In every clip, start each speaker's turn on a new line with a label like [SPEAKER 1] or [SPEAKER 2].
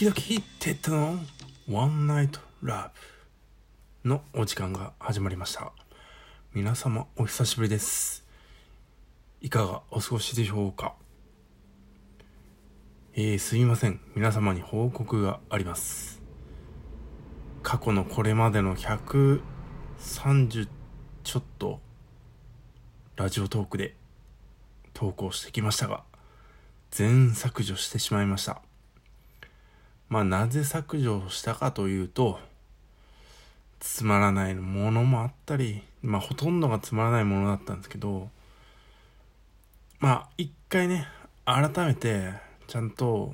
[SPEAKER 1] キドキテッドのワンナイトラブのお時間が始まりました。皆様お久しぶりです。いかがお過ごしでしょうか？えー、すいません。皆様に報告があります。過去のこれまでの130ちょっとラジオトークで投稿してきましたが、全削除してしまいました。まあなぜ削除したかというと、つまらないものもあったり、まあほとんどがつまらないものだったんですけど、まあ一回ね、改めてちゃんと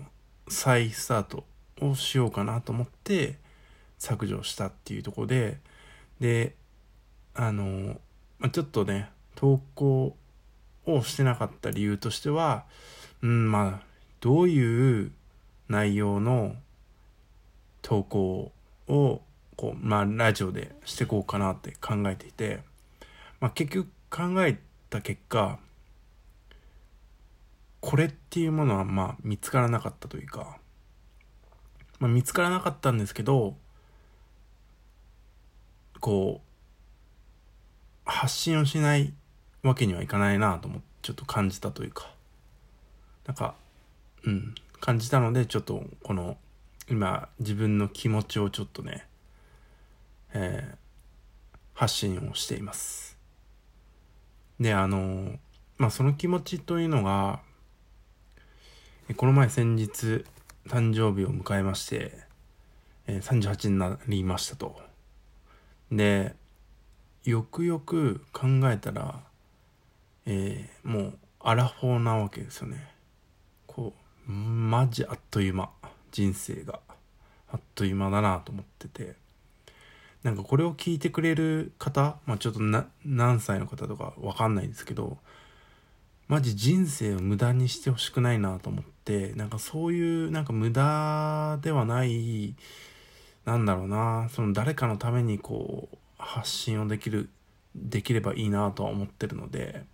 [SPEAKER 1] 再スタートをしようかなと思って削除したっていうとこで、で、あの、まあ、ちょっとね、投稿をしてなかった理由としては、うん、まあ、どういう内容の投稿を、こう、まあ、ラジオでしていこうかなって考えていて、まあ、結局考えた結果、これっていうものは、まあ、見つからなかったというか、まあ、見つからなかったんですけど、こう、発信をしないわけにはいかないなと思って、ちょっと感じたというか、なんか、うん、感じたので、ちょっとこの、今、自分の気持ちをちょっとね、えー発信をしています。で、あの、まあ、その気持ちというのが、この前先日、誕生日を迎えまして、えー38になりましたと。で、よくよく考えたら、えーもう、アラフォーなわけですよね。こう、マジあっという間。人生が。あっという間だなと思ってて。なんかこれを聞いてくれる方、まあちょっと、何歳の方とかわかんないんですけど、マジ人生を無駄にしてほしくないなと思って、なんかそういう、なんか無駄ではない、なんだろうな、その誰かのためにこう、発信をできる、できればいいなとは思ってるので、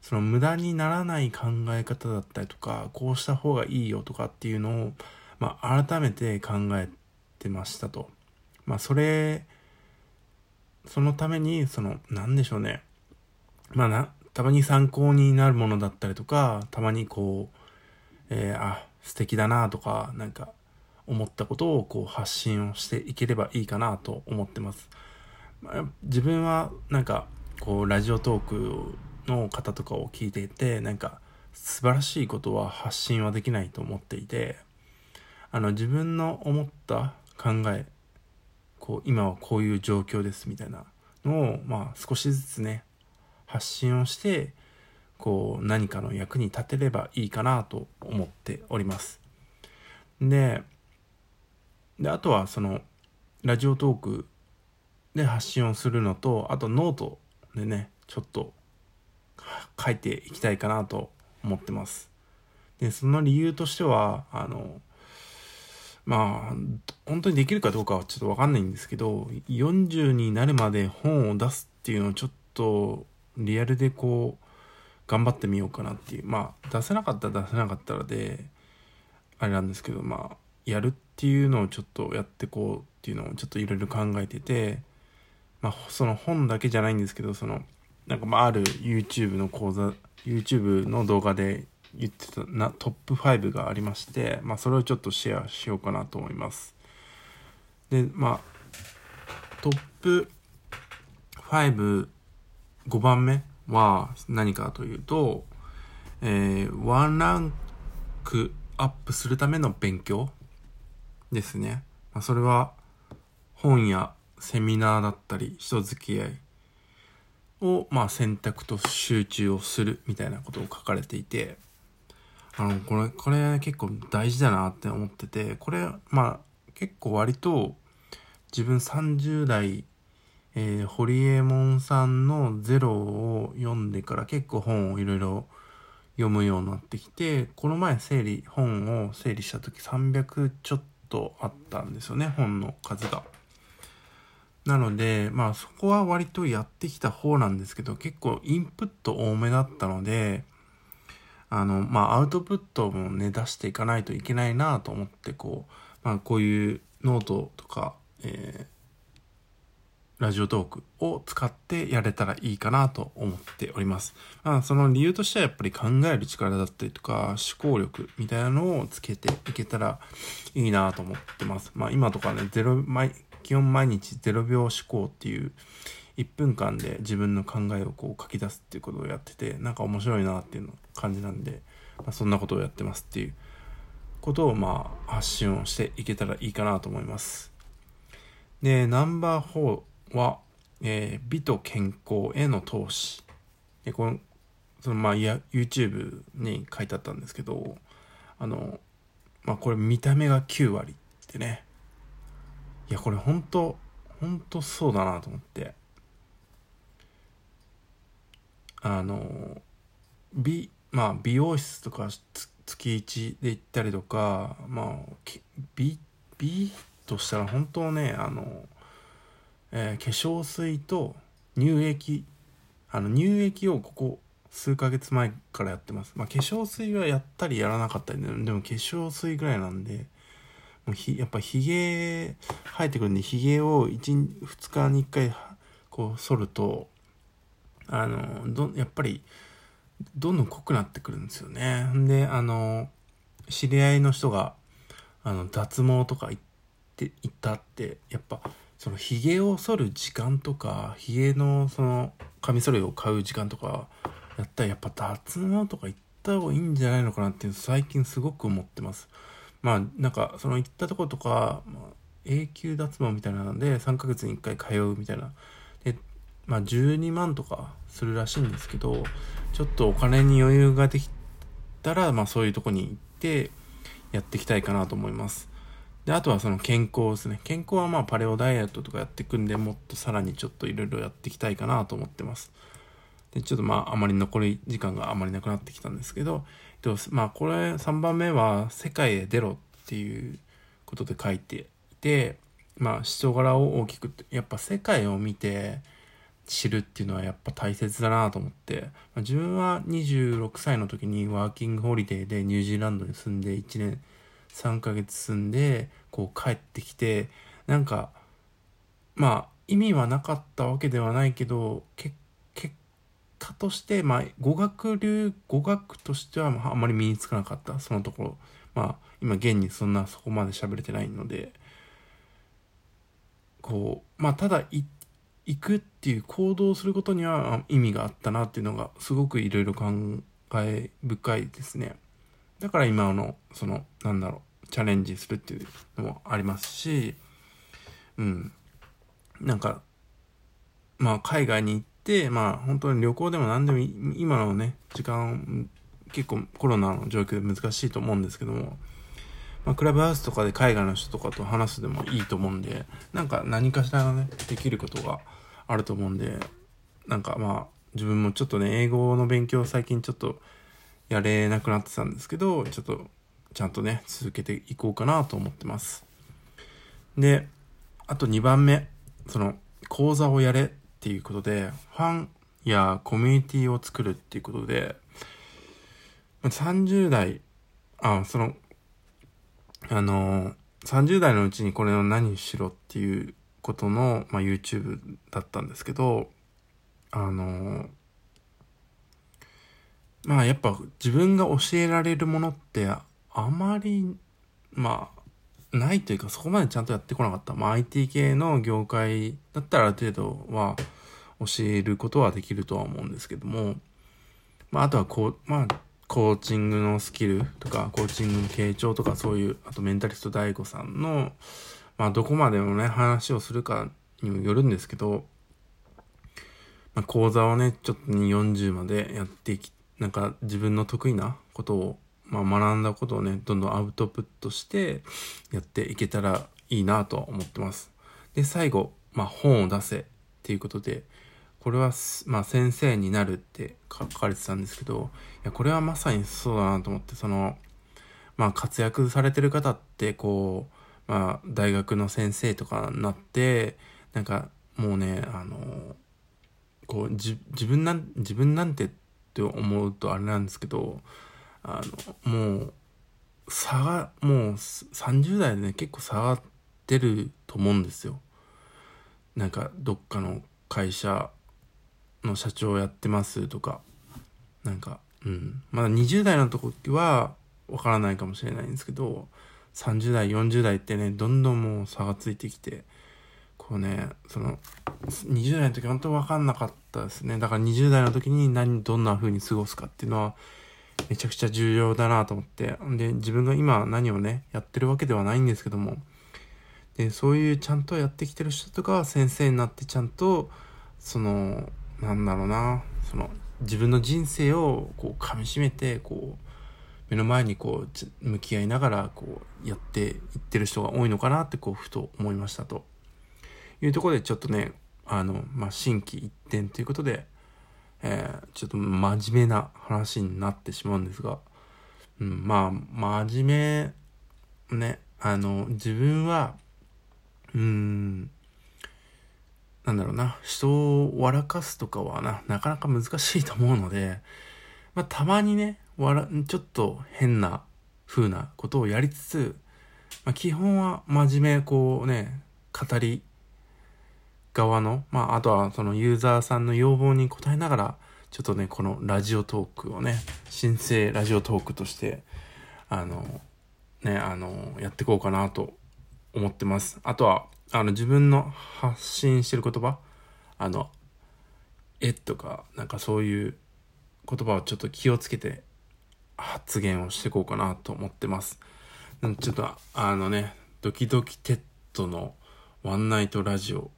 [SPEAKER 1] その無駄にならない考え方だったりとか、こうした方がいいよとかっていうのを、まあ改めて考えてましたと。まあそれ、そのために、その、なんでしょうね。まあな、たまに参考になるものだったりとか、たまにこう、えーあ、素敵だなとか、なんか、思ったことをこう発信をしていければいいかなと思ってます。まあ、自分はなんか、こう、ラジオトークの方とかを聞いていて、なんか、素晴らしいことは発信はできないと思っていて、あの、自分の思った考え、こう、今はこういう状況ですみたいなのを、まあ、少しずつね、発信をして、こう、何かの役に立てればいいかなと思っております。で、で、あとはその、ラジオトークで発信をするのと、あとノートでね、ちょっと書いていきたいかなと思ってます。で、その理由としては、あの、まあ、本当にできるかどうかはちょっとわかんないんですけど、40になるまで本を出すっていうのをちょっとリアルでこう、頑張ってみようかなっていう。まあ、出せなかったら出せなかったらで、あれなんですけど、まあ、やるっていうのをちょっとやってこうっていうのをちょっといろいろ考えてて、まあ、その本だけじゃないんですけど、その、なんかまあ、ある YouTube の講座、YouTube の動画で言ってたなトップ5がありまして、まあ、それをちょっとシェアしようかなと思います。で、まあ、トップ5、5番目は何かというと、えー、ワンランクアップするための勉強ですね。まあ、それは本やセミナーだったり人付き合いを、まあ、選択と集中をするみたいなことを書かれていて、あの、これ、これ結構大事だなって思ってて、これ、まあ、結構割と自分30代、えー、堀江門さんのゼロを読んでから結構本をいろいろ読むようになってきて、この前整理、本を整理した時300ちょっとあったんですよね、本の数が。なので、まあそこは割とやってきた方なんですけど、結構インプット多めだったので、あの、まあアウトプットもね、出していかないといけないなと思って、こうまあ、こういうノートとか、えー、ラジオトークを使ってやれたらいいかなと思っております。まあ、その理由としてはやっぱり考える力だったりとか、思考力みたいなのをつけていけたらいいなと思ってます。まあ、今とかね、ゼロ、毎、基本毎日0秒思考っていう、1分間で自分の考えをこう書き出すっていうことをやってて、なんか面白いなっていうの感じなんで、まあ、そんなことをやってますっていうことをまあ発信をしていけたらいいかなと思います。で、ナンバー4は、えー、美と健康への投資。で、この、そのまあ、YouTube に書いてあったんですけど、あの、まあこれ見た目が9割ってね。いや、これ本当本当そうだなと思って。あの、美、まあ美容室とか月1で行ったりとかまあ美美としたら本当ねあの、えー、化粧水と乳液あの乳液をここ数ヶ月前からやってます。まあ、化粧水はやったりやらなかったりで、も化粧水ぐらいなんで、もうひやっぱヒゲ生えてくるんで、ヒゲを1、2日に1回こう剃ると、あの、ど、やっぱりどんどん濃くなってくるんですよね。で、あの、知り合いの人が、あの、脱毛とか行って、行ったって、やっぱ、その髭を剃る時間とか、髭のその、カミソリを買う時間とか、やったらやっぱ脱毛とか行った方がいいんじゃないのかなっていう最近すごく思ってます。まあ、なんか、その行ったとことか、まあ、永久脱毛みたいなので、3ヶ月に1回通うみたいな。まあ、12万とかするらしいんですけど、ちょっとお金に余裕ができたら、まあそういうとこに行ってやっていきたいかなと思います。で、あとはその健康ですね。健康はまあパレオダイエットとかやっていくんで、もっとさらにちょっといろいろやっていきたいかなと思ってます。で、ちょっとまああまり残り時間があまりなくなってきたんですけど、えっと、まあこれ3番目は世界へ出ろっていうことで書いていて、まあ人柄を大きくって、やっぱ世界を見て、知るっていうのはやっぱ大切だなと思って、ま、自分は26歳の時にワーキングホリデーでニュージーランドに住んで1年3ヶ月住んでこう帰ってきてなんかまあ意味はなかったわけではないけど結果としてまあ語学流語学としてはあんまり身につかなかった。そのところ。まあ今現にそんなそこまで喋れてないので。こうまあただ行って行くっていう行動することには意味があったなっていうのがすごくいろいろ感慨深いですね。だから今のそのなんだろうチャレンジするっていうのもありますし、うん。なんか、まあ海外に行って、まあ本当に旅行でも何でも今のね、時間結構コロナの状況で難しいと思うんですけども、まあ、クラブハウスとかで海外の人とかと話すでもいいと思うんで、なんか何かしらね、できることがあると思うんで、なんかまあ、自分もちょっとね、英語の勉強最近ちょっとやれなくなってたんですけど、ちょっとちゃんとね、続けていこうかなと思ってます。で、あと2番目、その、講座をやれっていうことで、ファンやコミュニティを作るっていうことで、30代、あ、その、あの、30代のうちにこれを何しろっていうことの、まあ、YouTube だったんですけど、あの、まあやっぱ自分が教えられるものってあまり、まあ、ないというかそこまでちゃんとやってこなかった。まあ IT 系の業界だったらある程度は教えることはできるとは思うんですけども、まああとはこう、まあコーチングのスキルとか、コーチングの傾聴とかそういう、あとメンタリスト DAIGO さんの、まあどこまでのね、話をするかにもよるんですけど、まあ、講座をね、ちょっと2、40までやっていき、なんか自分の得意なことを、まあ学んだことをね、どんどんアウトプットしてやっていけたらいいなと思ってます。で、最後、まあ本を出せっていうことで、これは、まあ先生になるって書かれてたんですけど、いや、これはまさにそうだなと思って、その、まあ活躍されてる方って、こう、まあ、大学の先生とかになって、なんか、もうね、あの、こう、自分なん、自分なんてって思うとあれなんですけど、あの、もう、差がもう30代でね結構差が出ると思うんですよ。なんかどっかの会社の社長やってますとかなんかうん。まだ20代の時はわからないかもしれないんですけど30代40代ってねどんどんもう差がついてきてこうねその20代の時本当分かんなかったですね。だから20代の時に何どんな風に過ごすかっていうのはめちゃくちゃ重要だなと思って。で自分が今何をねやってるわけではないんですけども。でそういうちゃんとやってきてる人とか先生になってちゃんとそのなんだろうなその自分の人生をこう噛みしめてこう目の前にこう向き合いながらこうやっていってる人が多いのかなってこうふと思いましたというところでちょっとねあの、まあ、心機一転ということで、えー、ちょっと真面目な話になってしまうんですが、うん、まあ真面目ねあの自分はうんなんだろうな人を笑かすとかはななかなか難しいと思うので、まあ、たまにね笑ちょっと変な風なことをやりつつ、まあ、基本は真面目こうね語り側の、まあ、あとはそのユーザーさんの要望に応えながらちょっとねこのラジオトークをね申請ラジオトークとしてあのねあのやっていこうかなと思ってます。あとはあの自分の発信してる言葉あのえとかなんかそういう言葉をちょっと気をつけて発言をしていこうかなと思ってます。ちょっとあのね、ドキドキテッドのワンナイトラジオ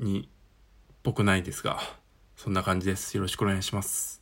[SPEAKER 1] にっぽくないですが、そんな感じです。よろしくお願いします。